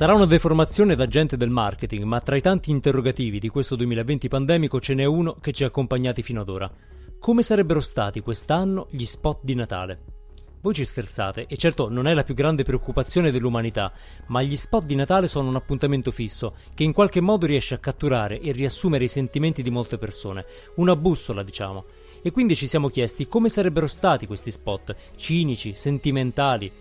Sarà una deformazione da gente del marketing, ma tra i tanti interrogativi di questo 2020 pandemico ce n'è uno che ci ha accompagnati fino ad ora. Come sarebbero stati quest'anno gli spot di Natale? Voi ci scherzate, e certo non è la più grande preoccupazione dell'umanità, ma gli spot di Natale sono un appuntamento fisso, che in qualche modo riesce a catturare e riassumere i sentimenti di molte persone. Una bussola, diciamo. E quindi ci siamo chiesti come sarebbero stati questi spot, cinici, sentimentali,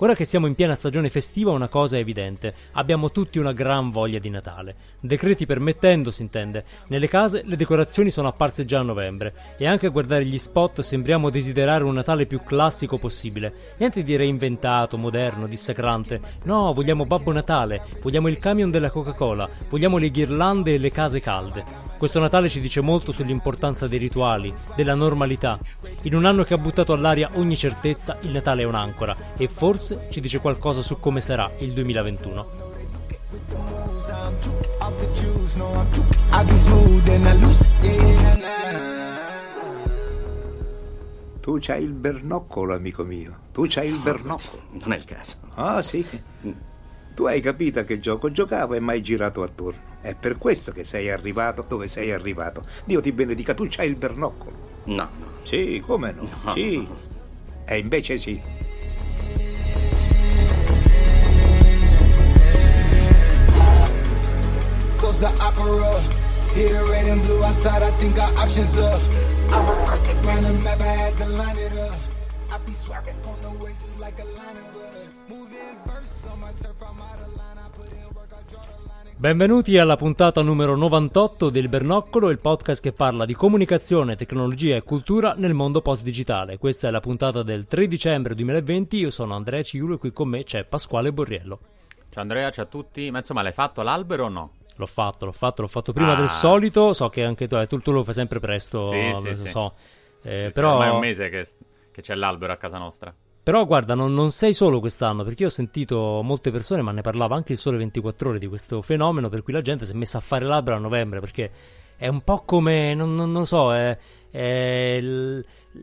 Ora che siamo in piena stagione festiva una cosa è evidente, abbiamo tutti una gran voglia di Natale. Decreti permettendo, si intende. Nelle case le decorazioni sono apparse già a novembre e anche a guardare gli spot sembriamo desiderare un Natale più classico possibile. Niente di reinventato, moderno, dissacrante. No, vogliamo Babbo Natale, vogliamo il camion della Coca-Cola, vogliamo le ghirlande e le case calde. Questo Natale ci dice molto sull'importanza dei rituali, della normalità. In un anno che ha buttato all'aria ogni certezza, il Natale è un'ancora e forse ci dice qualcosa su come sarà il 2021. Tu c'hai il bernoccolo, amico mio. Tu c'hai il bernoccolo. Non è il caso. Ah, sì. Tu hai capito a che gioco giocavo e mai girato attorno. È per questo che sei arrivato dove sei arrivato. Dio ti benedica, tu c'hai il bernoccolo. No. Sì, come no? No. Sì. E invece sì. Close the opera. Hear red and blue outside, I think our options up. I'm a first around the map, I had to line it up. I be swerving on the waves, it's like a line of us. Moving verse on my turf, Benvenuti alla puntata numero 98 del Bernoccolo, il podcast che parla di comunicazione, tecnologia e cultura nel mondo post-digitale. Questa è la puntata del 3 dicembre 2020, io sono Andrea Ciulo e qui con me c'è Pasquale Borriello. Ciao Andrea, ciao a tutti. Ma insomma, l'hai fatto l'albero o no? L'ho fatto, l'ho fatto, l'ho fatto prima Ah. del solito, so che anche tu, eh, tu, tu lo fai sempre presto, Sì, sì, lo sì. so. Eh, Sì, sì, però... ormai è un mese che, che c'è l'albero a casa nostra. Però guarda, non, non sei solo quest'anno, perché io ho sentito molte persone, ma ne parlava anche il Sole 24 Ore di questo fenomeno, per cui la gente si è messa a fare l'albero a novembre, perché è un po' come, non, non- non so, è, è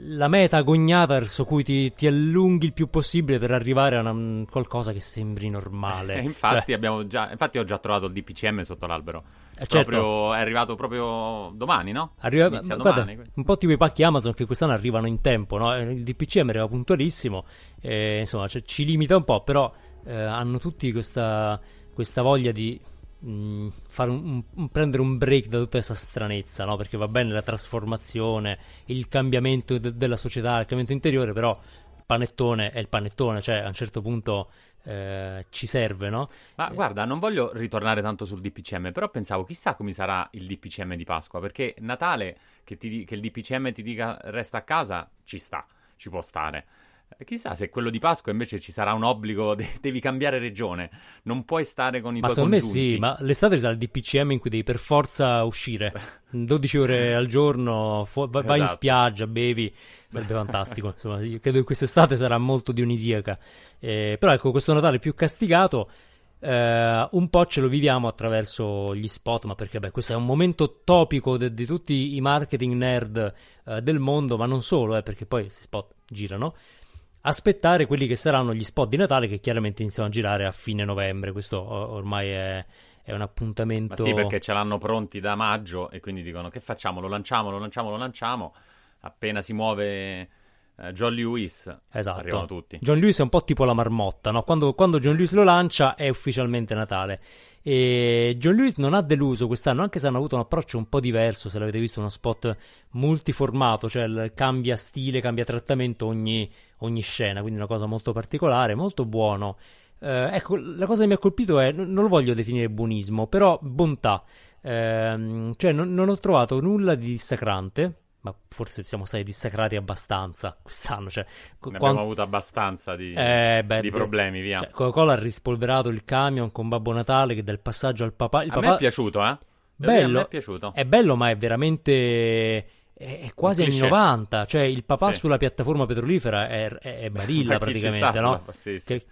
la meta agognata verso cui ti, ti allunghi il più possibile per arrivare a una- qualcosa che sembri normale. E infatti, Cioè, abbiamo già, infatti ho già trovato il DPCM sotto l'albero. Eh, certo. Proprio- è arrivato proprio domani, no? Arriva, Inizia ma domani. guarda, un po' tipo i pacchi Amazon che quest'anno arrivano in tempo, no? Il DPCM arriva puntualissimo, eh, insomma cioè, ci limita un po', però eh, hanno tutti questa, questa voglia di mh, fare un- un- prendere un break da tutta questa stranezza, no? Perché va bene la trasformazione, il cambiamento de- della società, il cambiamento interiore, però il panettone è il panettone, cioè a un certo punto eh, ci serve, no? Ma guarda, non voglio ritornare tanto sul DPCM, però pensavo chissà come sarà il DPCM di Pasqua, perché Natale che, ti che il DPCM ti dica resta a casa, ci sta, ci può stare. Eh, Chissà se quello di Pasqua invece ci sarà un obbligo, de- devi cambiare regione, non puoi stare con i Ma tuoi secondo me congiunti. sì, ma l'estate sarà il DPCM in cui devi per forza uscire 12 ore al giorno, fu- vai vai in Esatto. spiaggia, bevi, sarebbe fantastico. Insomma, credo che quest'estate sarà molto dionisiaca. Eh, però ecco, questo Natale più castigato. eh, un po' ce lo viviamo attraverso gli spot, ma perché beh, questo è un momento topico de- di tutti i marketing nerd eh, del mondo, ma non solo, eh, perché poi questi spot girano aspettare quelli che saranno gli spot di Natale che chiaramente iniziano a girare a fine novembre. Questo ormai è, è un Ma appuntamento. sì, perché ce l'hanno pronti da maggio e quindi dicono che facciamo? Lo lanciamo, lo lanciamo, lo lanciamo. Appena si muove eh, John Lewis, Esatto. arrivano tutti. John Lewis è un po' tipo la marmotta, no? Quando, quando John Lewis lo lancia è ufficialmente Natale. E John Lewis non ha deluso quest'anno, anche se hanno avuto un approccio un po' diverso. Se l'avete visto, uno spot multiformato, cioè cambia stile, cambia trattamento ogni, ogni scena, quindi una cosa molto particolare, molto buono. Eh, ecco, la cosa che mi ha colpito è, non lo voglio definire buonismo, però bontà. Ehm, cioè, non, non ho trovato nulla di dissacrante, ma forse siamo stati dissacrati abbastanza quest'anno. Cioè, Ne abbiamo avuto abbastanza di, eh, beh, di problemi, via. cioè, Coca-Cola ha rispolverato il camion con Babbo Natale che dà il passaggio al papà. Il a papà me è piaciuto, eh? Dire, bello, me è piaciuto. è bello, ma è veramente. È, è quasi anni cliché. 90. Cè il papà Sì. sulla piattaforma petrolifera è, è, è Barilla praticamente, no? sì, sì. Che,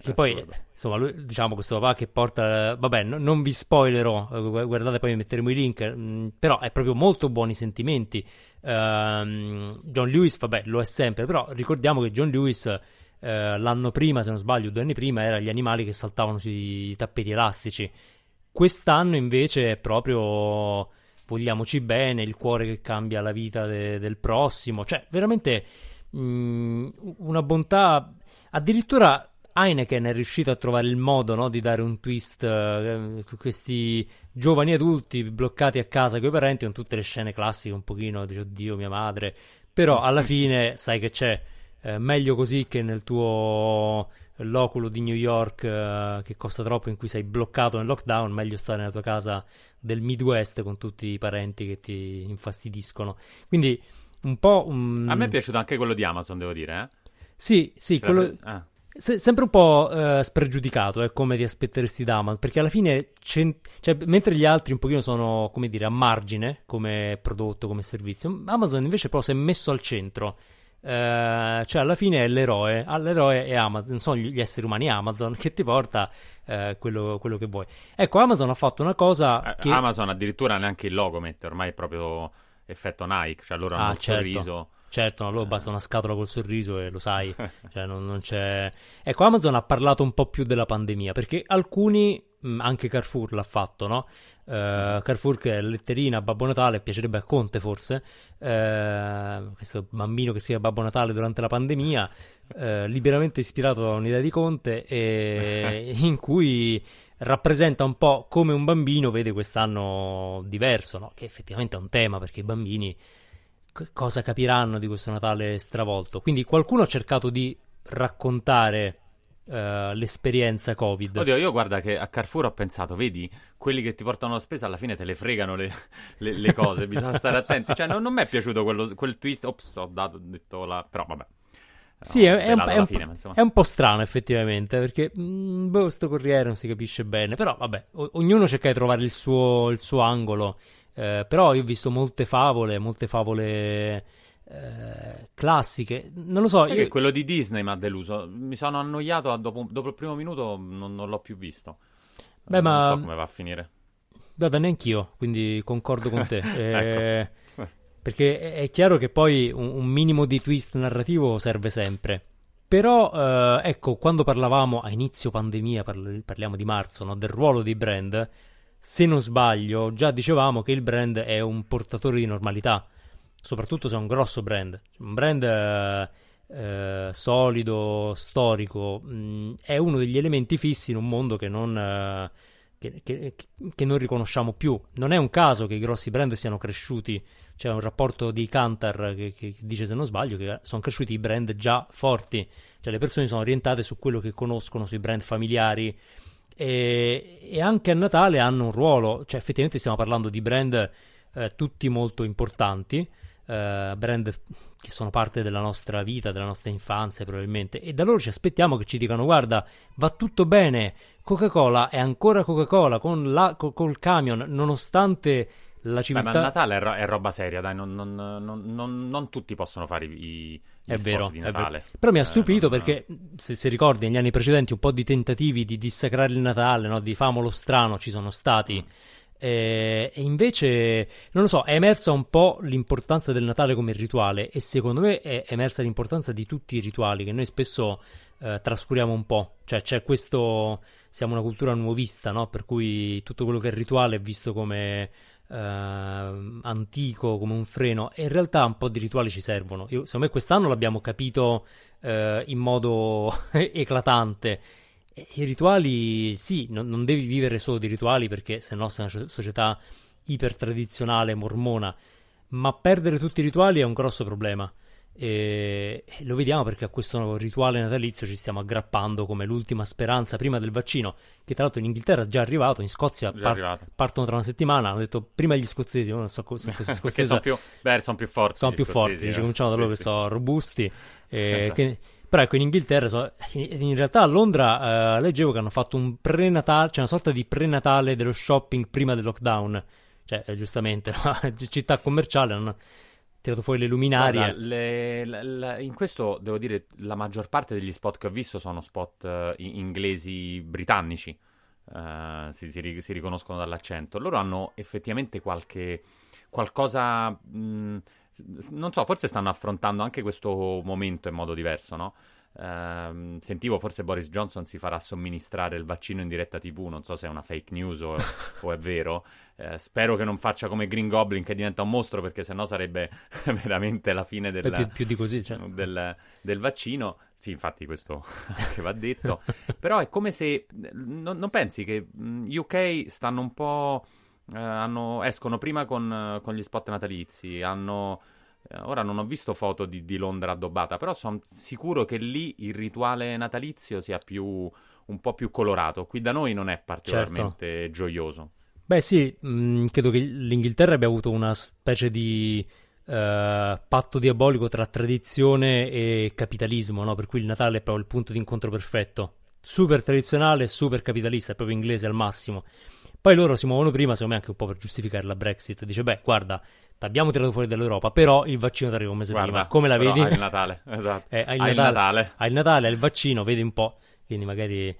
che poi, insomma, lui, diciamo, questo papà che porta. Vabbè, no- non vi spoilerò, eh, gu- guardate, poi metteremo i link. mh, però è proprio molto buoni sentimenti. Ehm, John Lewis, vabbè, lo è sempre, però ricordiamo che John Lewis eh, l'anno prima, se non sbaglio, due anni prima, erano gli animali che saltavano sui tappeti elastici. Quest'anno invece è proprio vogliamoci bene, il cuore che cambia la vita de- del prossimo, cioè veramente mh, mm, una bontà. Addirittura Heineken è riuscito a trovare il modo no, di dare un twist uh, questi giovani adulti bloccati a casa con i parenti con tutte le scene classiche un pochino di oddio mia madre però alla fine sai che c'è? Eh, meglio così che nel tuo loculo di New York eh, che costa troppo in cui sei bloccato nel lockdown meglio stare nella tua casa del Midwest con tutti i parenti che ti infastidiscono quindi un po' un... a me è piaciuto anche quello di Amazon devo dire eh? sì sì cioè, quello... Eh se, sempre un po' eh, spregiudicato, eh, come ti aspetteresti da Amazon, perché alla fine, cioè, mentre gli altri un pochino sono, come dire, a margine come prodotto, come servizio, Amazon invece però si è messo al centro. Eh, cioè alla fine è l'eroe, ah, l'eroe è Amazon, sono gli esseri umani Amazon che ti porta eh, quello, quello, che vuoi. Ecco, Amazon ha fatto una cosa eh, che... Amazon addirittura neanche il logo mette, ormai è proprio effetto Nike, cioè loro hanno ah, il certo. sorriso Certo, no, loro basta una scatola col sorriso e lo sai, cioè non, non, c'è... Ecco, Amazon ha parlato un po' più della pandemia, perché alcuni, anche Carrefour l'ha fatto, no? Uh, Carrefour che è letterina Babbo Natale, piacerebbe a Conte forse, uh, questo bambino che sia Babbo Natale durante la pandemia, uh, liberamente ispirato da un'idea di Conte, e in cui rappresenta un po' come un bambino vede quest'anno diverso, no? che effettivamente è un tema perché i bambini cosa capiranno di questo Natale stravolto. Quindi qualcuno ha cercato di raccontare uh, l'esperienza Covid. Oddio, io guarda che a Carrefour ho pensato, vedi, quelli che ti portano la spesa alla fine te le fregano le, le, le cose, bisogna stare attenti. Cioè, non, non mi è piaciuto quello, quel twist. Ops, ho dato, detto la... però vabbè. Sì, è, è, un, è, un fine, è, un, po' strano effettivamente, perché mh, boh, sto Corriere non si capisce bene, però vabbè, o- ognuno cerca di trovare il suo, il suo angolo. Eh, però io ho visto molte favole, molte favole eh, classiche. Non lo so. Io... Che quello di Disney mi ha deluso. Mi sono annoiato dopo, dopo il primo minuto, non, non, l'ho più visto. Beh, non ma... so come va a finire. Guarda, neanch'io, quindi concordo con te. eh, ecco. Perché è chiaro che poi un, un, minimo di twist narrativo serve sempre. Però, eh, ecco, quando parlavamo a inizio pandemia, parliamo di marzo, no, del ruolo dei brand, se non sbaglio, già dicevamo che il brand è un portatore di normalità, soprattutto se è un grosso brand. Un brand eh, eh, solido, storico, mh, mm, è uno degli elementi fissi in un mondo che non, eh, che, che, che non, riconosciamo più. Non è un caso che i grossi brand siano cresciuti. C'è un rapporto di Kantar che, che dice, se non sbaglio, che sono cresciuti i brand già forti. Cioè le persone sono orientate su quello che conoscono, sui brand familiari e, e, anche a Natale hanno un ruolo, cioè effettivamente stiamo parlando di brand eh, tutti molto importanti, eh, brand che sono parte della nostra vita, della nostra infanzia probabilmente, e da loro ci aspettiamo che ci dicano guarda, va tutto bene, Coca-Cola è ancora Coca-Cola con la, col, col camion, nonostante la civiltà... Beh, ma Natale è, ro- è, roba seria, dai, non, non, non, non tutti possono fare i, è vero, è vero, Però mi ha eh, stupito eh, perché, se, se, ricordi, negli anni precedenti un po' di tentativi di dissacrare il Natale, no? di famolo strano, ci sono stati. Mm. Eh, e invece, non lo so, è emersa un po' l'importanza del Natale come rituale e secondo me è emersa l'importanza di tutti i rituali che noi spesso eh, trascuriamo un po'. Cioè c'è questo, siamo una cultura nuovista, no? Per cui tutto quello che è rituale è visto come eh, antico come un freno e in realtà un po' di rituali ci servono. Io, secondo me quest'anno l'abbiamo capito eh, in modo eclatante. I rituali, sì, non, non, devi vivere solo di rituali perché se no sei una società iper tradizionale, mormona, ma perdere tutti i rituali è un grosso problema. E lo vediamo perché a questo rituale natalizio ci stiamo aggrappando come l'ultima speranza prima del vaccino, che tra l'altro in Inghilterra è già arrivato, in Scozia par- partono tra una settimana, hanno detto prima gli scozzesi, non so se fosse scozzese. sono più, beh, sono più forti. Sono più forti, eh. cominciamo da loro sì, che sono robusti. Eh, esatto. che, però ecco, in Inghilterra, so, in, realtà a Londra eh, leggevo che hanno fatto un prenatale, cioè una sorta di prenatale dello shopping prima del lockdown. Cioè, eh, giustamente, no? città commerciale hanno tirato fuori le luminarie. Guarda, le, la, la, in questo devo dire la maggior parte degli spot che ho visto sono spot uh, inglesi britannici. Uh, si, si, si, riconoscono dall'accento. Loro hanno effettivamente qualche qualcosa. Mh, non so, forse stanno affrontando anche questo momento in modo diverso, no? Ehm, sentivo forse Boris Johnson si farà somministrare il vaccino in diretta TV, non so se è una fake news o, o è vero. Eh, spero che non faccia come Green Goblin che diventa un mostro perché sennò sarebbe veramente la fine del, più, più di così, certo. del, del, vaccino. Sì, infatti questo che va detto. Però è come se... Non, non pensi che UK stanno un po'... Eh, hanno, escono prima con, con, gli spot natalizi, hanno... Eh, ora non ho visto foto di, di Londra addobbata, però sono sicuro che lì il rituale natalizio sia più, un po' più colorato. Qui da noi non è particolarmente certo. gioioso. Beh sì, mh, mm, credo che l'Inghilterra abbia avuto una specie di uh, patto diabolico tra tradizione e capitalismo, no? per cui il Natale è proprio il punto di incontro perfetto. Super tradizionale, super capitalista, è proprio inglese al massimo. Poi loro si muovono prima, secondo me anche un po' per giustificare la Brexit. Dice, beh, guarda, ti abbiamo tirato fuori dall'Europa, però il vaccino ti arriva un mese guarda, prima. Come la vedi? Hai il Natale, esatto. Eh, hai, il hai, Natale, il Natale. Hai il Natale, hai il vaccino, vedi un po'. Quindi magari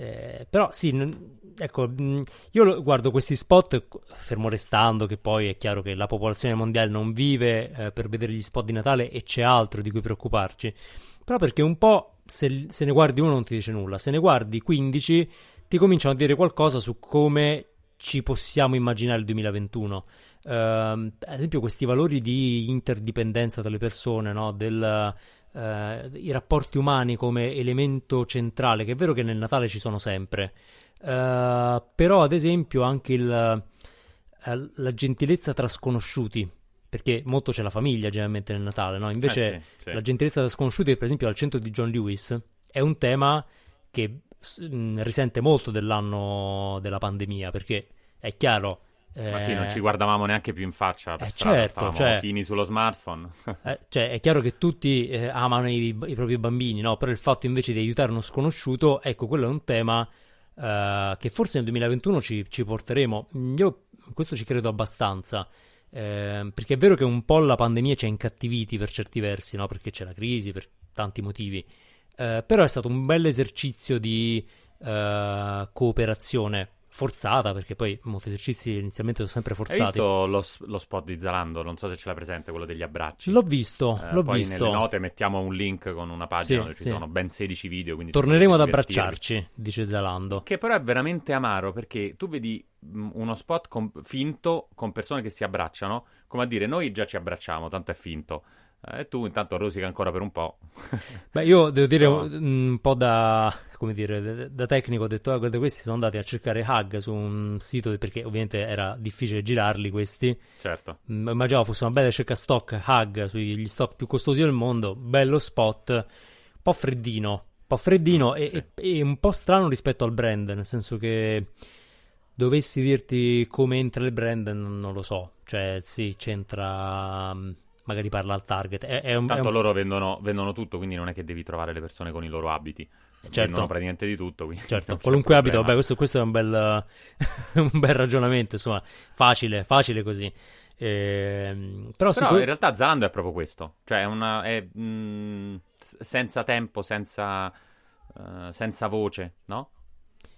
eh, però sì, non, ecco, mm, io guardo questi spot, fermo restando che poi è chiaro che la popolazione mondiale non vive eh, per vedere gli spot di Natale e c'è altro di cui preoccuparci, però perché un po' se, se, ne guardi uno non ti dice nulla, se ne guardi 15 ti cominciano a dire qualcosa su come ci possiamo immaginare il 2021. Uh, ad esempio questi valori di interdipendenza delle persone, no? del eh, i rapporti umani come elemento centrale, che è vero che nel Natale ci sono sempre, eh, però ad esempio anche il, eh, la gentilezza tra sconosciuti, perché molto c'è la famiglia generalmente nel Natale, no? invece eh sì, sì. la gentilezza tra sconosciuti, per esempio al centro di John Lewis, è un tema che risente molto dell'anno della pandemia, perché è chiaro eh, Ma sì, non ci guardavamo neanche più in faccia per eh, strada, certo, stavamo cioè, chini sullo smartphone. eh, cioè, è chiaro che tutti eh, amano i, i, propri bambini, no? Però il fatto invece di aiutare uno sconosciuto, ecco, quello è un tema eh, che forse nel 2021 ci, ci, porteremo. Io questo ci credo abbastanza. Eh, perché è vero che un po' la pandemia ci ha incattiviti per certi versi, no? Perché c'è la crisi, per tanti motivi. Eh, però è stato un bel esercizio di cooperazione forzata, perché poi molti esercizi inizialmente sono sempre forzati. Hai visto lo, lo, spot di Zalando? Non so se ce l'hai presente, quello degli abbracci. L'ho visto, eh, l'ho poi visto. nelle note mettiamo un link con una pagina sì, dove ci sì. sono ben 16 video. Torneremo ad abbracciarci, dice Zalando. Che però è veramente amaro, perché tu vedi mm, uno spot con, finto con persone che si abbracciano, come a dire, noi già ci abbracciamo, tanto è finto. E eh, tu intanto rosica ancora per un po'. Beh, io devo dire no. un, po' da, come dire, da tecnico, ho detto, ah, guarda, questi sono andati a cercare hug su un sito, perché ovviamente era difficile girarli questi. Certo. Mm, immaginavo fosse una bella ricerca stock hug sugli stock più costosi del mondo, bello spot, un po' freddino, un po' freddino mm, e, sì. e, e un po' strano rispetto al brand, nel senso che dovessi dirti come entra il brand, non lo so. Cioè, sì, c'entra mm, magari parla al target. È, è un, Tanto un... loro vendono, vendono, tutto, quindi non è che devi trovare le persone con i loro abiti. Certo. Vendono praticamente di tutto. Certo, qualunque abito, vabbè, questo, questo, è un bel, un bel ragionamento, insomma, facile, facile così. Eh, però, però in realtà Zalando è proprio questo, cioè è una, è, mh, mm, senza tempo, senza, uh, senza voce, no?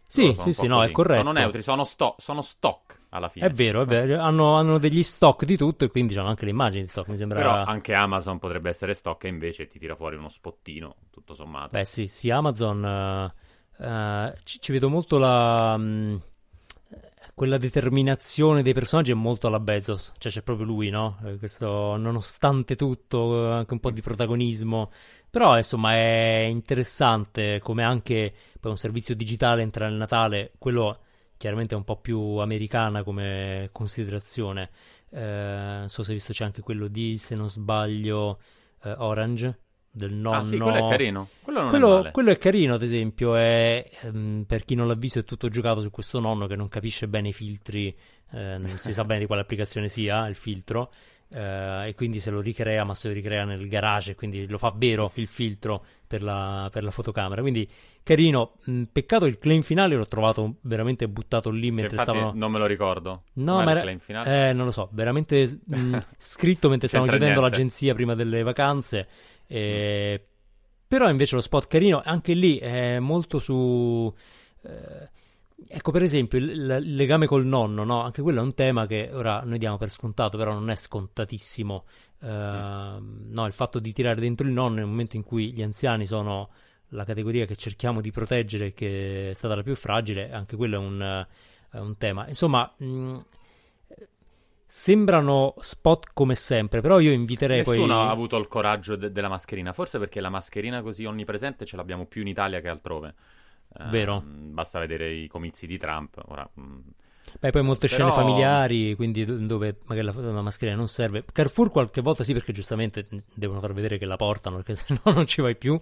Sì, sì, sì, no, così. è corretto. Sono neutri, sono, sto- sono stock alla fine. È vero, è vero. Hanno, hanno, degli stock di tutto e quindi hanno anche le immagini di stock. Mi sembra. Però anche Amazon potrebbe essere stock e invece ti tira fuori uno spottino, tutto sommato. Beh, sì, sì, Amazon. Uh, uh, ci, ci, vedo molto la. Um, quella determinazione dei personaggi è molto alla Bezos, cioè c'è proprio lui, no? Eh, questo, nonostante tutto, anche un po' di protagonismo. Però, insomma, è interessante come anche poi un servizio digitale entra nel Natale, quello chiaramente è un po' più americana come considerazione. Eh, non so se hai visto c'è anche quello di, se non sbaglio, eh, Orange del nonno. Ah, sì, quello è carino. Quello, quello, è, quello è carino, ad esempio. È, ehm, per chi non l'ha visto, è tutto giocato su questo nonno che non capisce bene i filtri. Eh, non si sa bene di quale applicazione sia il filtro. Uh, e quindi se lo ricrea, ma se lo ricrea nel garage, quindi lo fa vero il filtro per la, per la fotocamera. Quindi carino. Mh, peccato il claim finale l'ho trovato veramente buttato lì mentre stavano. Non me lo ricordo. No, ma era, il claim finale? Eh, non lo so, veramente mh, scritto mentre stavano chiudendo niente. l'agenzia prima delle vacanze. E... Mm. Però invece lo spot carino, anche lì è molto su. Eh, Ecco, per esempio, il, il, legame col nonno, no? Anche quello è un tema che ora noi diamo per scontato, però non è scontatissimo. Uh, no, il fatto di tirare dentro il nonno nel momento in cui gli anziani sono la categoria che cerchiamo di proteggere che è stata la più fragile, anche quello è un, è un tema. Insomma, mh, sembrano spot come sempre, però io inviterei Nessuno poi... ha avuto il coraggio de- della mascherina, forse perché la mascherina così onnipresente ce l'abbiamo più in Italia che altrove. Eh, Vero. Basta vedere i comizi di Trump. Ora, mh, Beh, poi molte Però- scene familiari, quindi do- dove magari la, la mascherina non serve. Carrefour qualche volta sì, perché giustamente devono far vedere che la portano, perché sennò non ci vai più.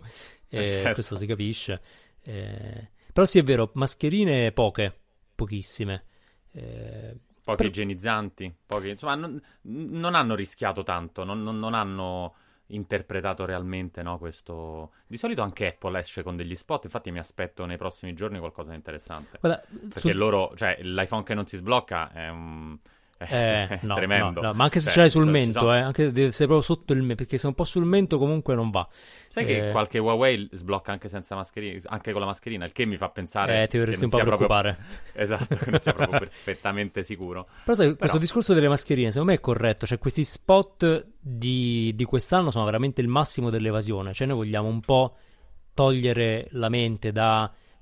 Eh, E certo. Questo si capisce. Eh, Però sì, è vero, mascherine poche, pochissime. Eh, pochi Per- igienizzanti, pochi, insomma, non, non hanno rischiato tanto, non, non- non hanno interpretato realmente no, questo. Di solito anche Apple esce con degli spot, infatti mi aspetto nei prossimi giorni qualcosa di interessante. guarda, Perché sul- loro, cioè, l'iPhone che non si sblocca è un. È- Eh, è no, tremendo. no, no, ma anche se Cioè, ce l'hai sul ci sono- mento, eh, anche se proprio sotto il mento, perché se un po' sul mento comunque non va. Sai che Eh, qualche Huawei sblocca anche senza mascherina, anche con la mascherina, il che mi fa pensare Eh, ti dovresti che un po' sia proprio- preoccupare. Esatto, che non sia proprio perfettamente sicuro. Però sai, Però- questo discorso delle mascherine secondo me è corretto, cioè questi spot di, di quest'anno sono veramente il massimo dell'evasione, cioè noi vogliamo un po' togliere la mente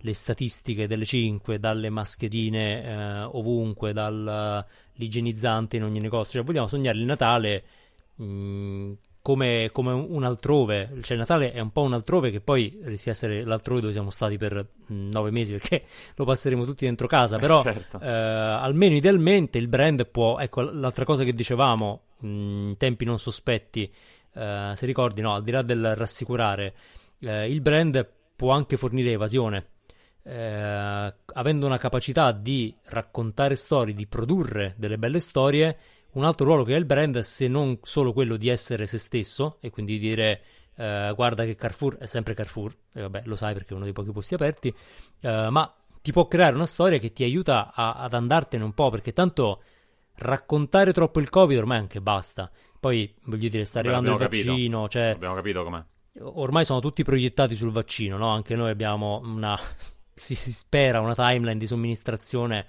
dalle statistiche delle 5, dalle mascherine eh, ovunque, dall'igienizzante in ogni negozio, cioè vogliamo sognare il Natale mh, come, come un altrove, cioè il Natale è un po' un altrove che poi rischia di essere l'altrove dove siamo stati per mh, nove mesi perché lo passeremo tutti dentro casa, Eh, però certo. eh, almeno idealmente il brand può, ecco l'altra cosa che dicevamo mh, in tempi non sospetti, eh, se ricordi, no, al di là del rassicurare, eh, il brand può anche fornire evasione. Eh, avendo una capacità di raccontare storie, di produrre delle belle storie, un altro ruolo che ha il brand, se non solo quello di essere se stesso e quindi di dire eh, guarda che Carrefour è sempre Carrefour, e vabbè lo sai perché è uno dei pochi posti aperti, eh, ma ti può creare una storia che ti aiuta a- ad andartene un po', perché tanto raccontare troppo il Covid ormai anche basta. Poi voglio dire, sta arrivando il capito. vaccino, cioè Abbiamo capito com'è. ormai sono tutti proiettati sul vaccino, no? Anche noi abbiamo una si, si spera una timeline di somministrazione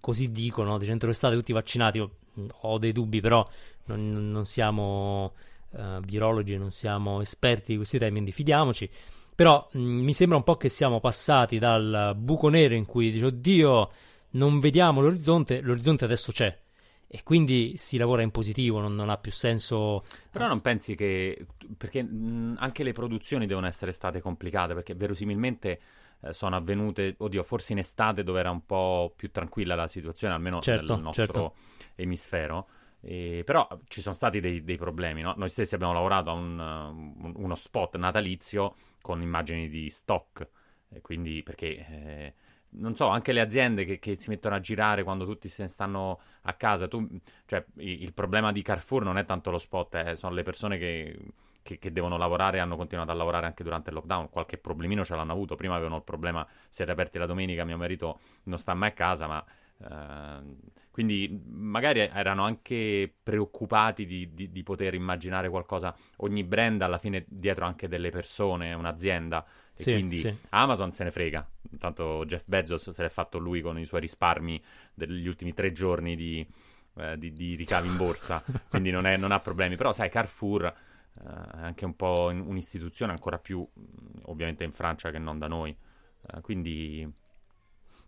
così dicono, di centro estate tutti vaccinati. Io, mh, ho dei dubbi, però non, non siamo eh, virologi, non siamo esperti di questi temi, quindi fidiamoci. Però mh, mi sembra un po' che siamo passati dal buco nero in cui dice oddio, non vediamo l'orizzonte, l'orizzonte adesso c'è. E quindi si lavora in positivo, non, non ha più senso Però non pensi che... perché mh, anche le produzioni devono essere state complicate, perché verosimilmente eh, sono avvenute, oddio, forse in estate dove era un po' più tranquilla la situazione, almeno Certo, nel nostro certo. emisfero. E- però ci sono stati dei, dei problemi, no? Noi stessi abbiamo lavorato a un, uh, un- uno spot natalizio con immagini di stock, e quindi perché... eh, non so, anche le aziende che, che si mettono a girare quando tutti se ne stanno a casa, tu, cioè, i- il problema di Carrefour non è tanto lo spot, eh, sono le persone che, che- che devono lavorare e hanno continuato a lavorare anche durante il lockdown. Qualche problemino ce l'hanno avuto. Prima avevano il problema, siete aperti la domenica, mio marito non sta mai a casa, ma... ehm, quindi magari erano anche preoccupati di, di- di poter immaginare qualcosa. Ogni brand alla fine dietro anche delle persone, un'azienda. E Sì, quindi sì. Amazon se ne frega. Intanto Jeff Bezos se l'è fatto lui con i suoi risparmi degli ultimi tre giorni di, eh, di- di ricavi in borsa. quindi non, è- non ha problemi. Però, sai, Carrefour è anche un po' in- un'istituzione ancora più, mh, ovviamente, in Francia che non da noi. Eh, quindi,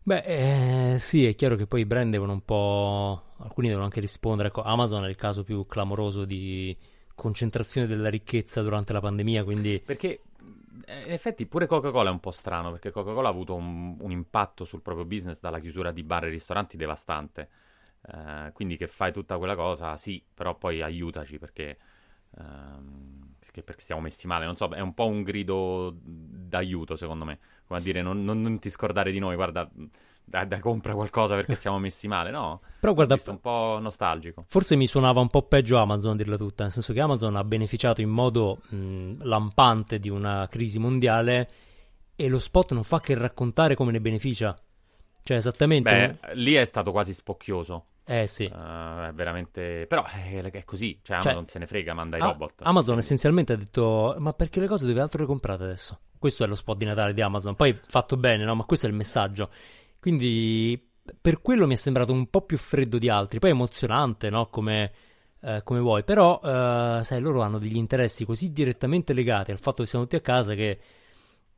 Beh, eh, sì, è chiaro che poi i brand devono un po'. Alcuni devono anche rispondere. Ecco, Amazon è il caso più clamoroso di concentrazione della ricchezza durante la pandemia. Quindi, perché eh, in effetti pure Coca-Cola è un po' strano, perché Coca-Cola ha avuto un, un impatto sul proprio business dalla chiusura di bar e ristoranti devastante. Eh, quindi che fai tutta quella cosa, sì, però poi aiutaci perché, ehm, che- perché stiamo messi male. Non so, è un po' un grido d'aiuto, secondo me. Come a dire, non, non- non ti scordare di noi, guarda, dai, dai, compra qualcosa perché siamo messi male. No, però guarda, un po' nostalgico. forse mi suonava un po' peggio Amazon a dirla tutta. Nel senso che Amazon ha beneficiato in modo mh, lampante di una crisi mondiale e lo spot non fa che raccontare come ne beneficia. Cioè, esattamente. Beh, lì è stato quasi spocchioso. Eh sì. Eh, è veramente. Però è, è così. Cioè, Cioè, Amazon se ne frega, manda i Ah, robot. Amazon essenzialmente ha detto: Ma perché le cose dove altro le comprate adesso? Questo è lo spot di Natale di Amazon. Poi fatto bene, no? Ma questo è il messaggio. Quindi per quello mi è sembrato un po' più freddo di altri. Poi emozionante, no? Come eh, come vuoi, però eh, sai, loro hanno degli interessi così direttamente legati al fatto che siamo tutti a casa che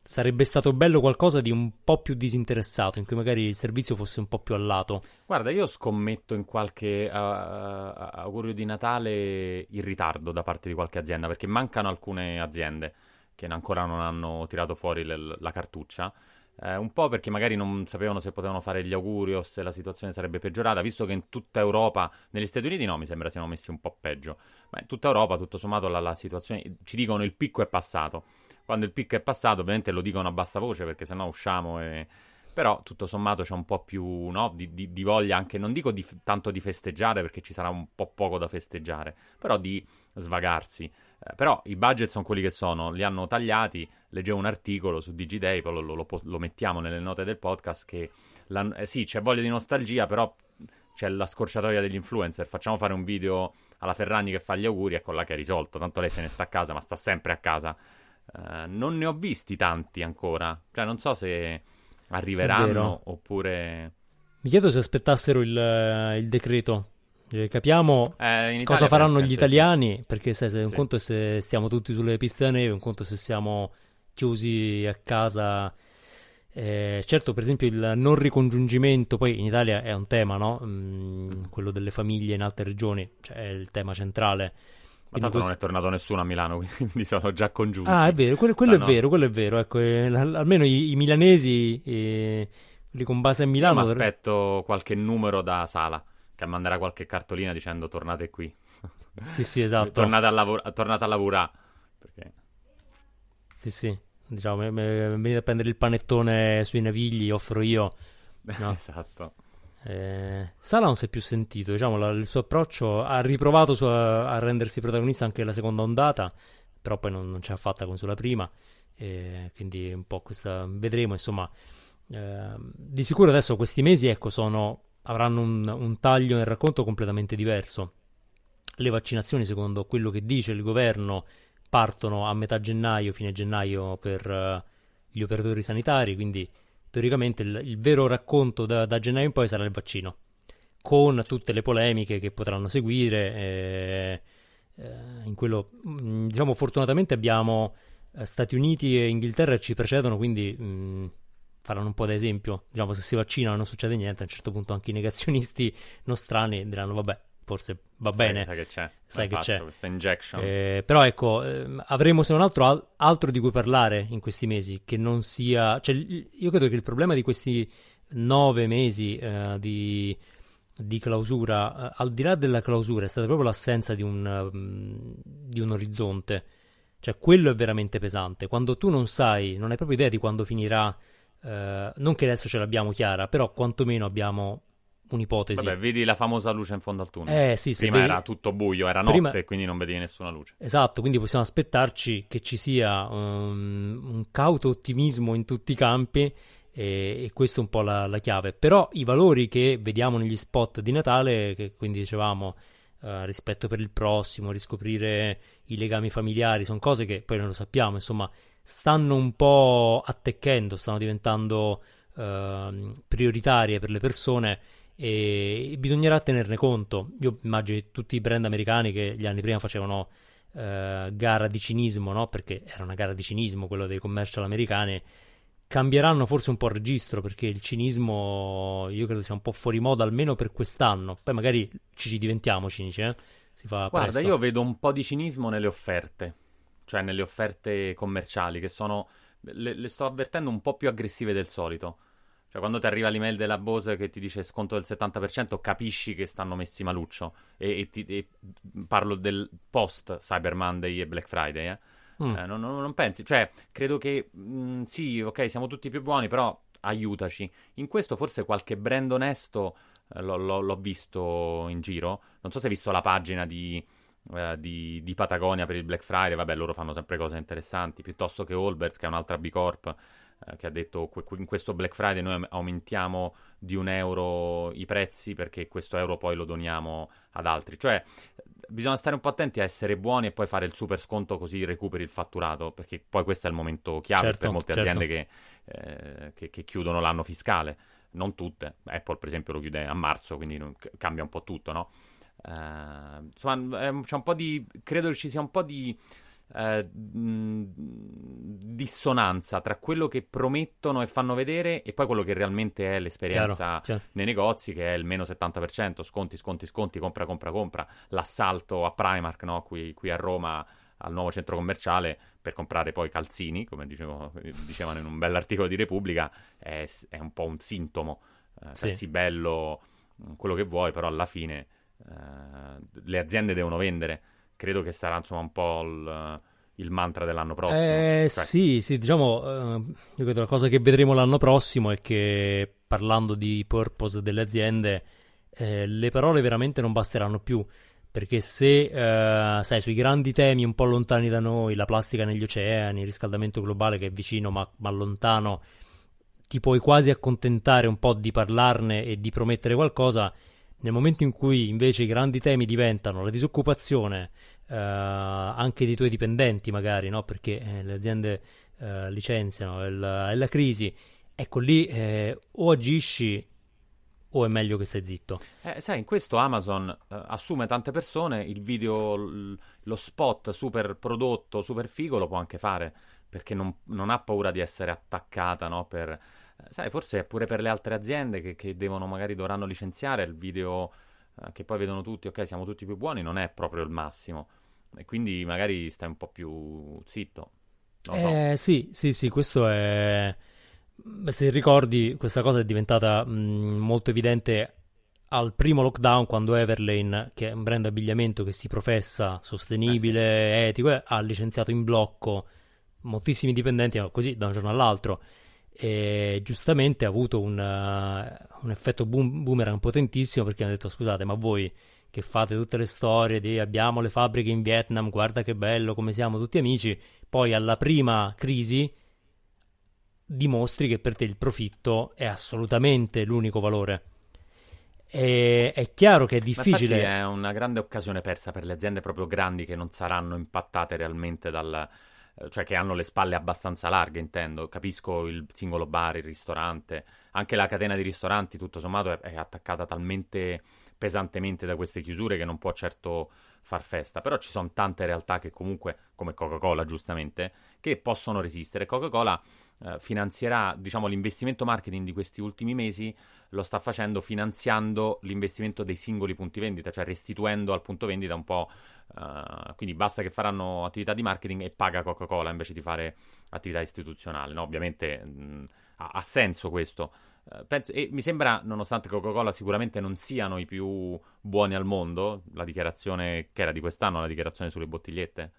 sarebbe stato bello qualcosa di un po' più disinteressato, in cui magari il servizio fosse un po' più a lato. Guarda, io scommetto in qualche uh, augurio di Natale in ritardo da parte di qualche azienda, perché mancano alcune aziende che ancora non hanno tirato fuori le, la cartuccia. Eh, un po' perché magari non sapevano se potevano fare gli auguri o se la situazione sarebbe peggiorata, visto che in tutta Europa, negli Stati Uniti no, mi sembra siano messi un po' peggio, ma in tutta Europa, tutto sommato, la, la situazione, ci dicono il picco è passato. Quando il picco è passato, ovviamente lo dicono a bassa voce perché sennò usciamo e... Però tutto sommato c'è un po' più no, di, di, di, voglia anche, non dico di, tanto di festeggiare perché ci sarà un po' poco da festeggiare, però di svagarsi. Eh, però i budget sono quelli che sono, li hanno tagliati, leggevo un articolo su Digiday, poi lo, lo, lo mettiamo nelle note del podcast, che la, eh, sì, c'è voglia di nostalgia, però c'è la scorciatoia degli influencer, facciamo fare un video alla Ferragni che fa gli auguri, ecco là che è risolto, tanto lei se ne sta a casa, ma sta sempre a casa. Uh, non ne ho visti tanti ancora, cioè non so se arriveranno oppure... Mi chiedo se aspettassero il, il decreto eh, capiamo eh, cosa faranno gli italiani, sì. perché sai, se un conto è se stiamo tutti sulle piste da neve, un conto è se siamo chiusi a casa. Eh, certo, per esempio, il non ricongiungimento, poi in Italia è un tema, no? Mm, quello delle famiglie in altre regioni, cioè è il tema centrale. Ma tanto questo... non è tornato nessuno a Milano, quindi sono già congiunti. Ah, è vero, quello, quello cioè, è no. vero, quello è vero. Ecco, eh, almeno i, i milanesi, eh, quelli con base a Milano... Io mi aspetto qualche numero da sala che manderà qualche cartolina dicendo tornate qui. Sì, sì, esatto. tornate, a lavor- tornate a lavorare. Perché... Sì, sì. Diciamo, venite a prendere il panettone sui navigli, offro io. No? esatto. Eh, Sala non si è più sentito, diciamo, la, il suo approccio ha riprovato su, a, a, rendersi protagonista anche la seconda ondata, però poi non, non ce l'ha fatta come sulla prima, eh, quindi un po' questa vedremo, insomma, eh, di sicuro adesso questi mesi, ecco, sono avranno un, un taglio nel racconto completamente diverso. Le vaccinazioni, secondo quello che dice il governo, partono a metà gennaio, fine gennaio per uh, gli operatori sanitari, quindi teoricamente il, il vero racconto da, da, gennaio in poi sarà il vaccino, con tutte le polemiche che potranno seguire. Eh, eh, in quello, mm, diciamo, fortunatamente abbiamo eh, Stati Uniti e Inghilterra ci precedono, quindi mh, mm, faranno un po' da esempio, diciamo se si vaccinano non succede niente, a un certo punto anche i negazionisti nostrani diranno vabbè, forse va sai, bene, sai che c'è, sai che c'è. questa injection. Eh, però ecco, eh, avremo se non altro al- altro di cui parlare in questi mesi, che non sia, cioè io credo che il problema di questi nove mesi eh, di, di, clausura, eh, al di là della clausura, è stata proprio l'assenza di un, um, di un orizzonte. Cioè, quello è veramente pesante. Quando tu non sai, non hai proprio idea di quando finirà eh, non che adesso ce l'abbiamo chiara, però quantomeno abbiamo un'ipotesi. Vabbè, vedi la famosa luce in fondo al tunnel. Eh, sì, Prima vedi... era tutto buio, era notte, Prima... quindi non vedevi nessuna luce. Esatto, quindi possiamo aspettarci che ci sia um, un cauto ottimismo in tutti i campi e, e questo è un po' la, la, chiave. Però i valori che vediamo negli spot di Natale, che quindi dicevamo uh, rispetto per il prossimo, riscoprire i legami familiari, sono cose che poi non lo sappiamo, insomma, stanno un po' attecchendo, stanno diventando uh, prioritarie per le persone e bisognerà tenerne conto. Io immagino tutti i brand americani che gli anni prima facevano uh, gara di cinismo, no? perché era una gara di cinismo quello dei commercial americani, cambieranno forse un po' il registro perché il cinismo io credo sia un po' fuori moda almeno per quest'anno. Poi magari ci diventiamo cinici, eh? Si fa Guarda, presto. io vedo un po' di cinismo nelle offerte cioè nelle offerte commerciali, che sono, le, le, sto avvertendo un po' più aggressive del solito. Cioè quando ti arriva l'email della Bose che ti dice sconto del 70%, capisci che stanno messi maluccio. E, e, ti, e parlo del post Cyber Monday e Black Friday, eh. Mm. Eh, non, non, non, pensi? Cioè, credo che mh, mm, sì, ok, siamo tutti più buoni, però aiutaci. In questo forse qualche brand onesto eh, l'ho, l'ho, l'ho, visto in giro. Non so se hai visto la pagina di eh, di, di, Patagonia per il Black Friday, vabbè, loro fanno sempre cose interessanti, piuttosto che Allbirds, che è un'altra B Corp, eh, che ha detto in questo Black Friday noi aumentiamo di un euro i prezzi perché questo euro poi lo doniamo ad altri. Cioè, bisogna stare un po' attenti a essere buoni e poi fare il super sconto così recuperi il fatturato, perché poi questo è il momento chiave certo, per molte certo. aziende che, eh, che, che chiudono l'anno fiscale. Non tutte, Apple per esempio lo chiude a marzo, quindi cambia un po' tutto, no? Uh, insomma, c'è un po' di. Credo ci sia un po' di. Uh, dissonanza tra quello che promettono e fanno vedere e poi quello che realmente è l'esperienza chiaro, chiaro. nei negozi, che è il meno 70%, sconti, sconti, sconti, compra, compra, compra, l'assalto a Primark no? qui, qui, a Roma al nuovo centro commerciale per comprare poi calzini, come dicevo, dicevano in un bell'articolo di Repubblica, è, è un po' un sintomo, uh, sì. calzi bello, quello che vuoi, però alla fine Uh, le aziende devono vendere. Credo che sarà insomma un po' il, il mantra dell'anno prossimo. Eh, cioè... Sì, sì, diciamo, uh, io credo la cosa che vedremo l'anno prossimo è che parlando di purpose delle aziende, eh, le parole veramente non basteranno più. Perché se, uh, sai, sui grandi temi un po' lontani da noi, la plastica negli oceani, il riscaldamento globale che è vicino ma, ma lontano, ti puoi quasi accontentare un po' di parlarne e di promettere qualcosa, nel momento in cui invece i grandi temi diventano la disoccupazione, eh, anche dei tuoi dipendenti magari, no? perché eh, le aziende eh, licenziano, è la, la, crisi, ecco lì eh, o agisci o è meglio che stai zitto. Eh, sai, in questo Amazon eh, assume tante persone, il video, l- lo spot super prodotto, super figo lo può anche fare, perché non, non ha paura di essere attaccata no? per sai, forse è pure per le altre aziende che, che devono, magari dovranno licenziare il video eh, che poi vedono tutti, ok, siamo tutti più buoni, non è proprio il massimo. E quindi magari stai un po' più zitto. So. Eh, sì, sì, sì, questo è... Se ricordi, questa cosa è diventata mh, molto evidente al primo lockdown quando Everlane, che è un brand abbigliamento che si professa sostenibile, eh sì. etico, eh, ha licenziato in blocco moltissimi dipendenti, così da un giorno all'altro e giustamente ha avuto un, uh, un effetto boom, boomerang potentissimo perché hanno detto scusate ma voi che fate tutte le storie di abbiamo le fabbriche in Vietnam, guarda che bello come siamo tutti amici, poi alla prima crisi dimostri che per te il profitto è assolutamente l'unico valore. E, è chiaro che è difficile. è una grande occasione persa per le aziende proprio grandi che non saranno impattate realmente dal, cioè che hanno le spalle abbastanza larghe, intendo. Capisco il singolo bar, il ristorante, anche la catena di ristoranti, tutto sommato, è, è attaccata talmente pesantemente da queste chiusure che non può certo far festa. Però ci sono tante realtà che comunque, come Coca-Cola giustamente, che possono resistere. Coca-Cola eh, finanzierà, diciamo, l'investimento marketing di questi ultimi mesi lo sta facendo finanziando l'investimento dei singoli punti vendita, cioè restituendo al punto vendita un po'. Uh, quindi basta che faranno attività di marketing e paga Coca-Cola invece di fare attività istituzionale. No? Ovviamente mh, ha, ha, senso questo. Uh, penso, e mi sembra, nonostante Coca-Cola sicuramente non siano i più buoni al mondo, la dichiarazione che era di quest'anno, la dichiarazione sulle bottigliette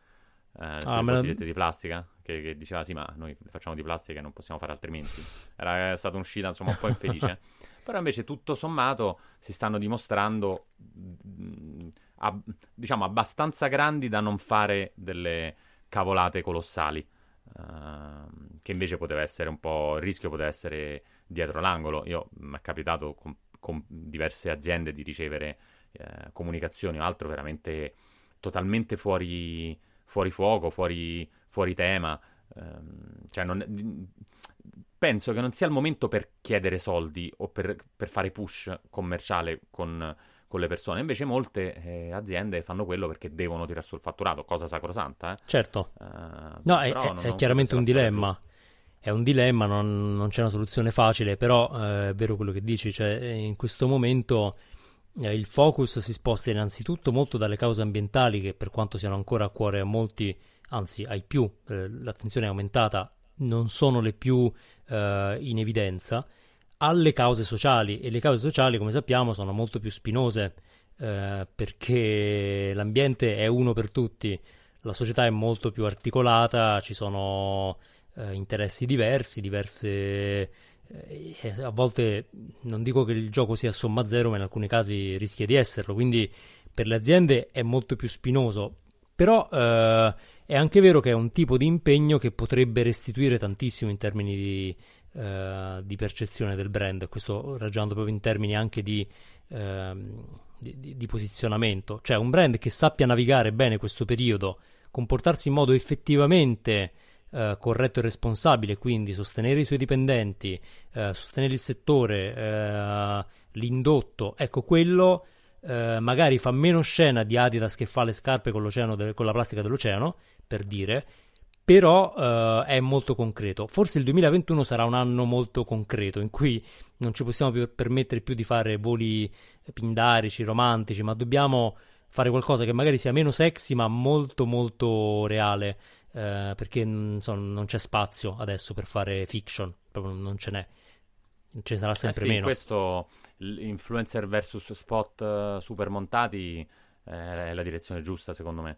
eh, sulle ah, bottigliette la... di plastica? Che, che, diceva sì ma noi facciamo di plastica e non possiamo fare altrimenti. Era stata un'uscita insomma un po' infelice. Però invece tutto sommato si stanno dimostrando mh, mm, ab- diciamo abbastanza grandi da non fare delle cavolate colossali uh, che invece poteva essere un po' il rischio poteva essere dietro l'angolo. Io mi è capitato con, con diverse aziende di ricevere eh, comunicazioni o altro veramente totalmente fuori fuori fuoco, fuori, fuori tema. Ehm, cioè non, penso che non sia il momento per chiedere soldi o per, per fare push commerciale con, con, le persone. Invece molte eh, aziende fanno quello perché devono tirare sul fatturato, cosa sacrosanta. Eh? Certo. Uh, no, è, è, è chiaramente un dilemma. È un dilemma, non, non, c'è una soluzione facile, però eh, è vero quello che dici, cioè in questo momento eh, il focus si sposta innanzitutto molto dalle cause ambientali che per quanto siano ancora a cuore a molti, anzi ai più, eh, l'attenzione è aumentata, non sono le più eh, in evidenza, alle cause sociali. E le cause sociali come sappiamo sono molto più spinose eh, perché l'ambiente è uno per tutti, la società è molto più articolata, ci sono eh, interessi diversi, diverse eh, a volte non dico che il gioco sia somma zero, ma in alcuni casi rischia di esserlo, quindi per le aziende è molto più spinoso, però eh, è anche vero che è un tipo di impegno che potrebbe restituire tantissimo in termini di, eh, di percezione del brand, questo ragionando proprio in termini anche di, ehm, di, di posizionamento, cioè un brand che sappia navigare bene questo periodo, comportarsi in modo effettivamente eh, corretto e responsabile, quindi sostenere i suoi dipendenti, eh, sostenere il settore, eh, l'indotto, ecco quello eh, magari fa meno scena di Adidas che fa le scarpe con, de- con la plastica dell'oceano, per dire, però uh, è molto concreto. Forse il 2021 sarà un anno molto concreto in cui non ci possiamo più permettere più di fare voli pindarici, romantici, ma dobbiamo fare qualcosa che magari sia meno sexy ma molto molto reale, uh, perché insomma, non c'è spazio adesso per fare fiction, proprio non ce n'è. Ce ne sarà sempre eh sì, meno. Questo influencer versus spot uh, super montati è la direzione giusta secondo me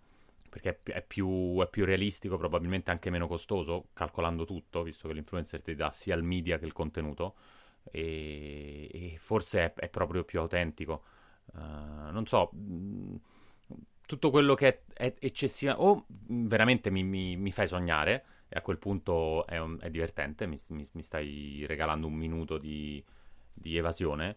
perché è più, è più, realistico, probabilmente anche meno costoso, calcolando tutto, visto che l'influencer ti dà sia il media che il contenuto, e, e forse è, è, proprio più autentico. Uh, non so, mh, tutto quello che è, è eccessivo, o veramente mi, mi, mi, fai sognare, e a quel punto è, un, divertente, mi, mi, stai regalando un minuto di, di evasione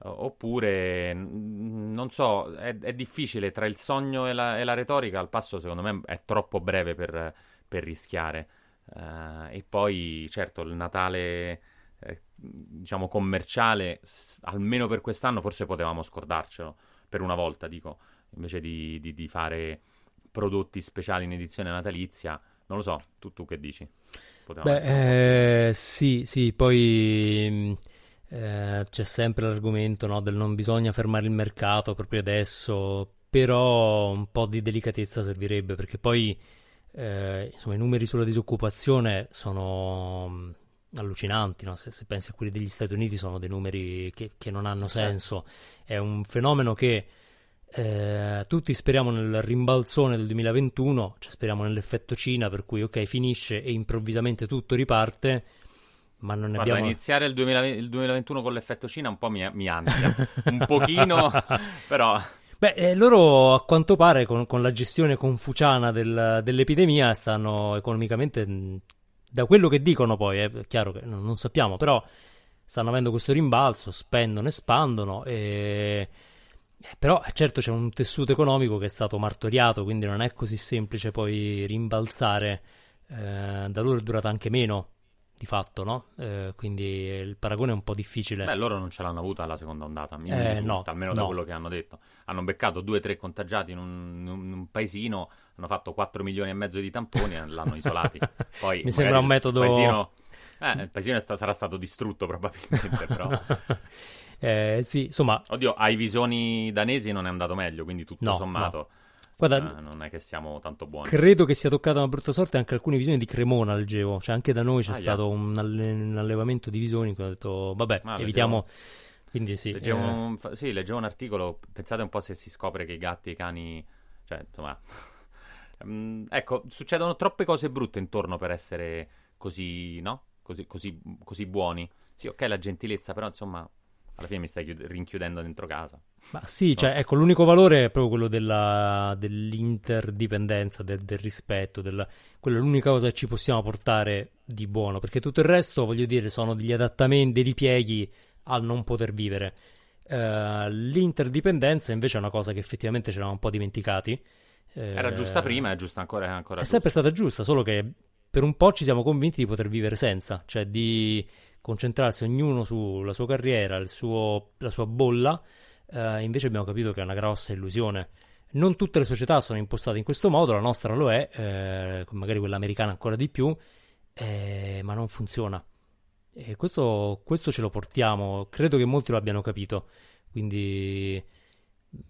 Oppure, non so, è, è, difficile tra il sogno e la, e la, retorica, al passo secondo me è troppo breve per, per rischiare. Uh, e poi, certo, il Natale, eh, diciamo, commerciale, almeno per quest'anno forse potevamo scordarcelo, per una volta, dico, invece di, di, di fare prodotti speciali in edizione natalizia. Non lo so, tu, tu che dici? Beh, eh, sì, sì, poi eh, c'è sempre l'argomento no, del non bisogna fermare il mercato proprio adesso, però un po' di delicatezza servirebbe perché poi eh, insomma, i numeri sulla disoccupazione sono mm, allucinanti, no? se, se, pensi a quelli degli Stati Uniti sono dei numeri che, che non hanno certo. senso, è un fenomeno che eh, tutti speriamo nel rimbalzone del 2021, cioè speriamo nell'effetto Cina per cui ok finisce e improvvisamente tutto riparte ma non ne Guarda, abbiamo... iniziare il, 2020, il, 2021 con l'effetto Cina un po' mi, mi ansia, un pochino, però... Beh, eh, loro a quanto pare con, con la gestione confuciana del, dell'epidemia stanno economicamente, da quello che dicono poi, è chiaro che non, non, sappiamo, però stanno avendo questo rimbalzo, spendono, espandono, e... però certo c'è un tessuto economico che è stato martoriato, quindi non è così semplice poi rimbalzare, eh, da loro è durata anche meno di fatto, no? Eh, quindi il paragone è un po' difficile. Beh, loro non ce l'hanno avuta la seconda ondata, mi eh, risulta, no, almeno no. da quello che hanno detto. Hanno beccato due o tre contagiati in un, in un, paesino, hanno fatto 4 milioni e mezzo di tamponi e l'hanno isolati. Poi, mi sembra un metodo... Il paesino, eh, il paesino sta, sarà stato distrutto probabilmente, però... eh, sì, insomma... Oddio, ai visoni danesi non è andato meglio, quindi tutto no, sommato... No. Guarda, eh, non è che siamo tanto buoni. Credo che sia toccata una brutta sorte anche alcune visioni di Cremona al Geo. Cioè, anche da noi c'è ah, stato yeah. un, alle- un, allevamento di visoni che ho detto, vabbè, ah, evitiamo. Leggevo, Quindi sì. Leggevo, eh... un, sì, leggevo un articolo. Pensate un po' se si scopre che i gatti e i cani. Cioè, insomma. um, ecco, succedono troppe cose brutte intorno per essere così, no? Così, così, così buoni. Sì, ok, la gentilezza, però insomma alla fine mi stai chiud- rinchiudendo dentro casa. Ma sì, cioè, ecco, l'unico valore è proprio quello della, dell'interdipendenza, del, del rispetto, del, quella è l'unica cosa che ci possiamo portare di buono, perché tutto il resto, voglio dire, sono degli adattamenti, dei ripieghi al non poter vivere. Uh, l'interdipendenza invece è una cosa che effettivamente ci eravamo un po' dimenticati. Era giusta prima, è giusta ancora. È, ancora è sempre stata giusta, solo che per un po' ci siamo convinti di poter vivere senza, cioè di concentrarsi ognuno sulla sua carriera, suo, la sua bolla, eh, invece abbiamo capito che è una grossa illusione. Non tutte le società sono impostate in questo modo, la nostra lo è, eh, magari quella americana ancora di più, eh, ma non funziona. E questo, questo ce lo portiamo, credo che molti lo abbiano capito, quindi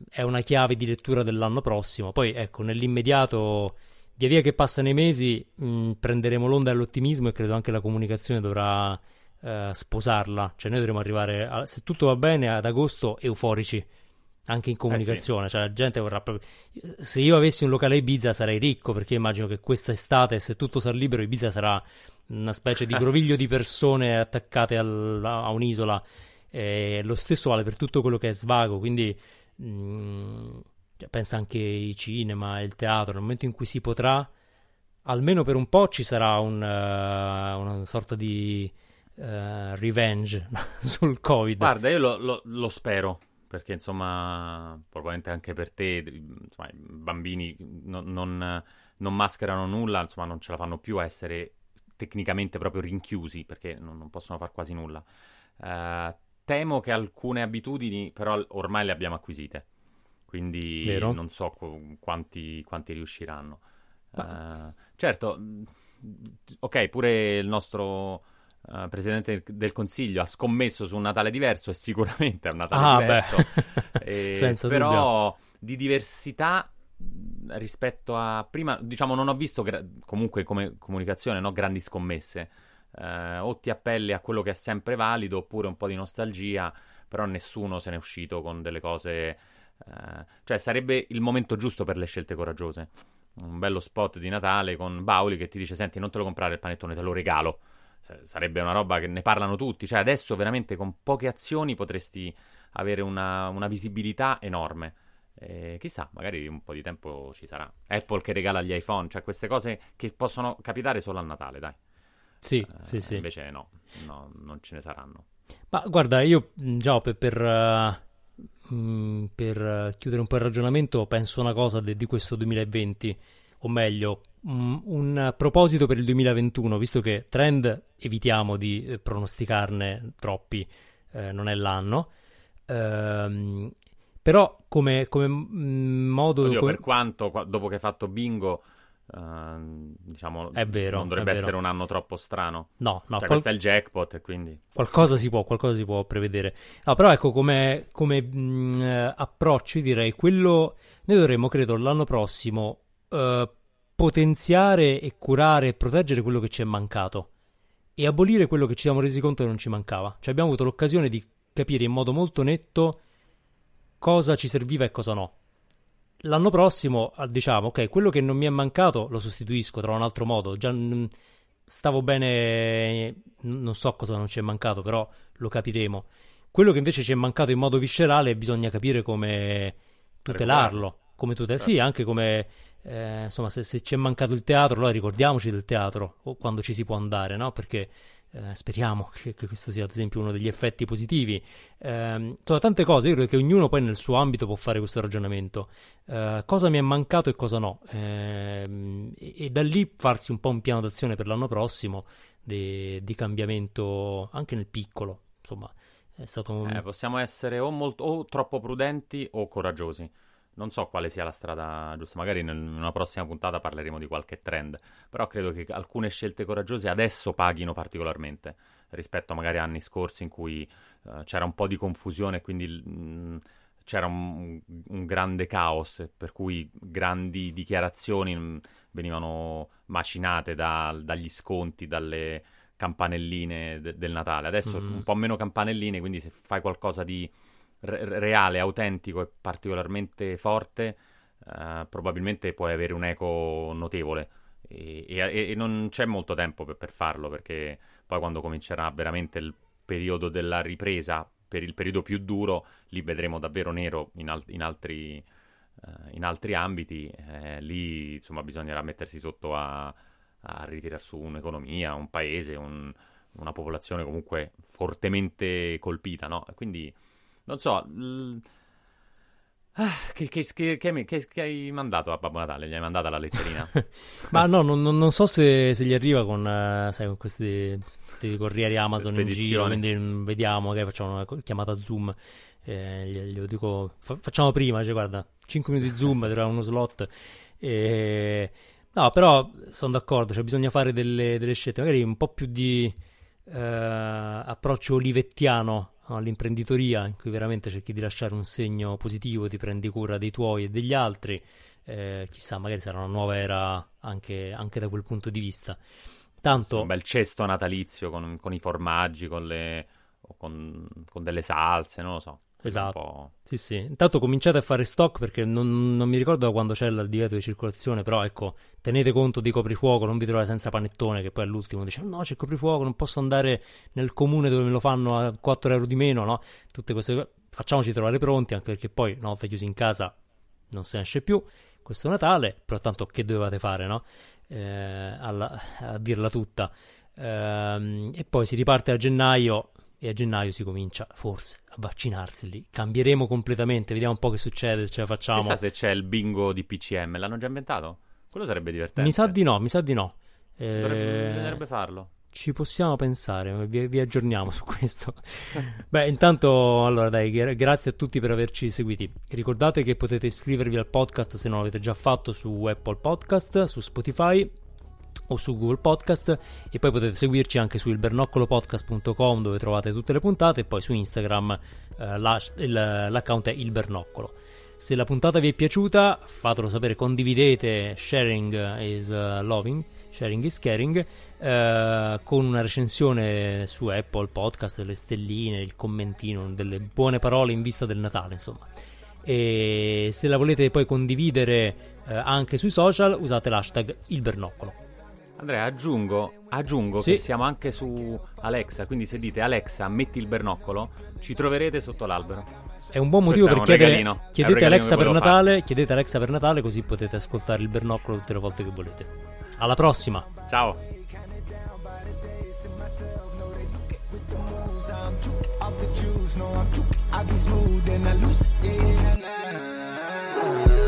è una chiave di lettura dell'anno prossimo. Poi ecco, nell'immediato, via via che passano i mesi, mh, prenderemo l'onda dell'ottimismo e credo anche la comunicazione dovrà eh, sposarla. Cioè, noi dovremo arrivare, a, se tutto va bene, ad agosto euforici. Anche in comunicazione, eh sì. cioè la gente vorrà proprio. Se io avessi un locale Ibiza sarei ricco perché immagino che quest'estate, se tutto sarà libero, Ibiza sarà una specie di groviglio di persone attaccate al, a un'isola. E lo stesso vale per tutto quello che è svago. Quindi mh, mm, cioè, pensa anche ai cinema, il teatro. Nel momento in cui si potrà, almeno per un po' ci sarà un, uh, una sorta di uh, revenge sul Covid. Guarda, io lo, lo, lo, spero, perché insomma, probabilmente anche per te, insomma, i bambini non, non, non, mascherano nulla, insomma, non ce la fanno più a essere tecnicamente proprio rinchiusi, perché non, non possono fare quasi nulla. Uh, temo che alcune abitudini, però, ormai le abbiamo acquisite. quindi Vero. non so qu- quanti, quanti riusciranno. Eh, certo, mh, ok, pure il nostro eh, Presidente del- Consiglio ha scommesso su un Natale diverso e sicuramente è un Natale Ah, diverso. beh, Eh, senza però di diversità rispetto a prima, diciamo, non ho visto gra- comunque come comunicazione no, grandi scommesse. Eh, o ti appelli a quello che è sempre valido oppure un po' di nostalgia, però nessuno se n'è uscito con delle cose. eh, cioè, sarebbe il momento giusto per le scelte coraggiose. Un bello spot di Natale con Bauli che ti dice: Senti, non te lo comprare il panettone, te lo regalo. Sarebbe una roba che ne parlano tutti. Cioè, adesso veramente con poche azioni potresti avere una, una visibilità enorme. Eh, chissà, magari un po' di tempo ci sarà. Apple che regala gli iPhone, cioè queste cose che possono capitare solo a Natale, dai. Sì, Eh, sì, sì. Invece no, no, non ce ne saranno. Ma guarda, io mh, già per, per, mh, per, chiudere un po' il ragionamento, penso una cosa de- di questo 2020, o meglio, mh, un proposito per il 2021, visto che trend evitiamo di eh, pronosticarne troppi, eh, non è l'anno. Ehm, però come, come mh, modo... Oddio, come- per quanto qua- dopo che hai fatto bingo, ehm, diciamo, È vero, non dovrebbe vero. essere un anno troppo strano. No, no, cioè, qual- questo è il jackpot, e quindi Qualcosa si può, qualcosa si può prevedere. No, però ecco, come, come, mh, approccio, io direi, quello... Noi dovremmo, credo, l'anno prossimo eh, potenziare e curare e proteggere quello che ci è mancato e abolire quello che ci siamo resi conto che non ci mancava. Cioè abbiamo avuto l'occasione di capire in modo molto netto cosa ci serviva e cosa no. L'anno prossimo, ah, diciamo, ok, quello che non mi è mancato lo sostituisco, trovo un altro modo. Già mm, stavo bene, non so cosa non ci è mancato, però lo capiremo. Quello che invece ci è mancato in modo viscerale bisogna capire come tutelarlo. Come tute- Sì, anche come, eh, insomma, se, se ci è mancato il teatro, allora ricordiamoci del teatro o quando ci si può andare, no? Perché eh, speriamo che, che questo sia, ad esempio, uno degli effetti positivi. Ehm, insomma, tante cose, io credo che ognuno poi nel suo ambito può fare questo ragionamento. Eh, cosa mi è mancato e cosa no. Ehm, e, e da lì farsi un po' un piano d'azione per l'anno prossimo de- di cambiamento anche nel piccolo. Insomma, è stato un... eh, possiamo essere o, molto, o troppo prudenti o coraggiosi. Non so quale sia la strada giusta, magari in una prossima puntata parleremo di qualche trend, però credo che alcune scelte coraggiose adesso paghino particolarmente rispetto a magari anni scorsi in cui eh, c'era un po' di confusione e quindi mh, c'era un, un grande caos, per cui grandi dichiarazioni mh, venivano macinate da- dagli sconti, dalle campanelline de- del Natale. Adesso Mhm. un po' meno campanelline, quindi se fai qualcosa di re- reale, autentico e particolarmente forte, eh, probabilmente puoi avere un eco notevole. E, e- e non c'è molto tempo per, per farlo, perché poi quando comincerà veramente il periodo della ripresa, per il periodo più duro, lì vedremo davvero nero in, al- in altri, eh, in altri ambiti. eh, lì insomma bisognerà mettersi sotto a, a ritirare su un'economia, un paese, un- una popolazione comunque fortemente colpita, no? Quindi non so. l- Ah, che, che- che- che mi- che- che hai mandato a Babbo Natale? Gli hai mandata la letterina? Ma no, non, non- so se, se gli arriva con, eh, sai, con questi, questi corrieri Amazon in giro, quindi mm, vediamo che facciamo una chiamata Zoom. Eh, gli- glielo dico, fa- facciamo prima, cioè, guarda, 5 minuti Zoom, troviamo uno slot. E... No, però sono d'accordo, cioè bisogna fare delle, delle scelte, magari un po' più di eh, approccio olivettiano no, all'imprenditoria, in cui veramente cerchi di lasciare un segno positivo, ti prendi cura dei tuoi e degli altri. Eh, chissà, magari sarà una nuova era anche, anche da quel punto di vista. Tanto, un bel cesto natalizio con, con i formaggi, con, le, con, con delle salse, non lo so. Esatto. Sì, sì. Intanto cominciate a fare stock perché non, non mi ricordo da quando c'è il divieto di circolazione, però ecco, tenete conto di coprifuoco, non vi trovate senza panettone che poi all'ultimo dice no c'è il coprifuoco, non posso andare nel comune dove me lo fanno a 4 euro di meno, no? Tutte queste cose, facciamoci trovare pronti anche perché poi una volta chiusi in casa non ne esce più, questo Natale, però tanto che dovevate fare, no? Eh, alla- a dirla tutta. Ehm, e poi si riparte a gennaio e a gennaio si comincia forse a vaccinarsi lì. Cambieremo completamente, vediamo un po' che succede, se ce la facciamo. Chissà se c'è il bingo di PCM, l'hanno già inventato? Quello sarebbe divertente. Mi sa di no, mi sa di no. Eh, Dovrebbe, bisognerebbe farlo. Ci possiamo pensare, vi, vi aggiorniamo su questo. Beh, intanto, allora dai, grazie a tutti per averci seguiti. Ricordate che potete iscrivervi al podcast se non l'avete già fatto su Apple Podcast, su Spotify o su Google Podcast e poi potete seguirci anche su ilbernoccolopodcast.com dove trovate tutte le puntate e poi su Instagram eh, il, l'account è il Bernoccolo. Se la puntata vi è piaciuta fatelo sapere, condividete, sharing is uh, loving, sharing is caring, eh, con una recensione su Apple Podcast, le stelline, il commentino, delle buone parole in vista del Natale insomma. E se la volete poi condividere eh, anche sui social usate l'hashtag il Bernoccolo. Andrea, aggiungo, aggiungo Sì. che siamo anche su Alexa, quindi se dite Alexa, metti il bernoccolo, ci troverete sotto l'albero. È un buon motivo Questo per chiedere. Chiedete Alexa per Natale. Chiedete Alexa per Natale, così potete ascoltare il bernoccolo tutte le volte che volete. Alla prossima! Ciao! No, I'm. I be smooth and I loose. Yeah, nah, nah.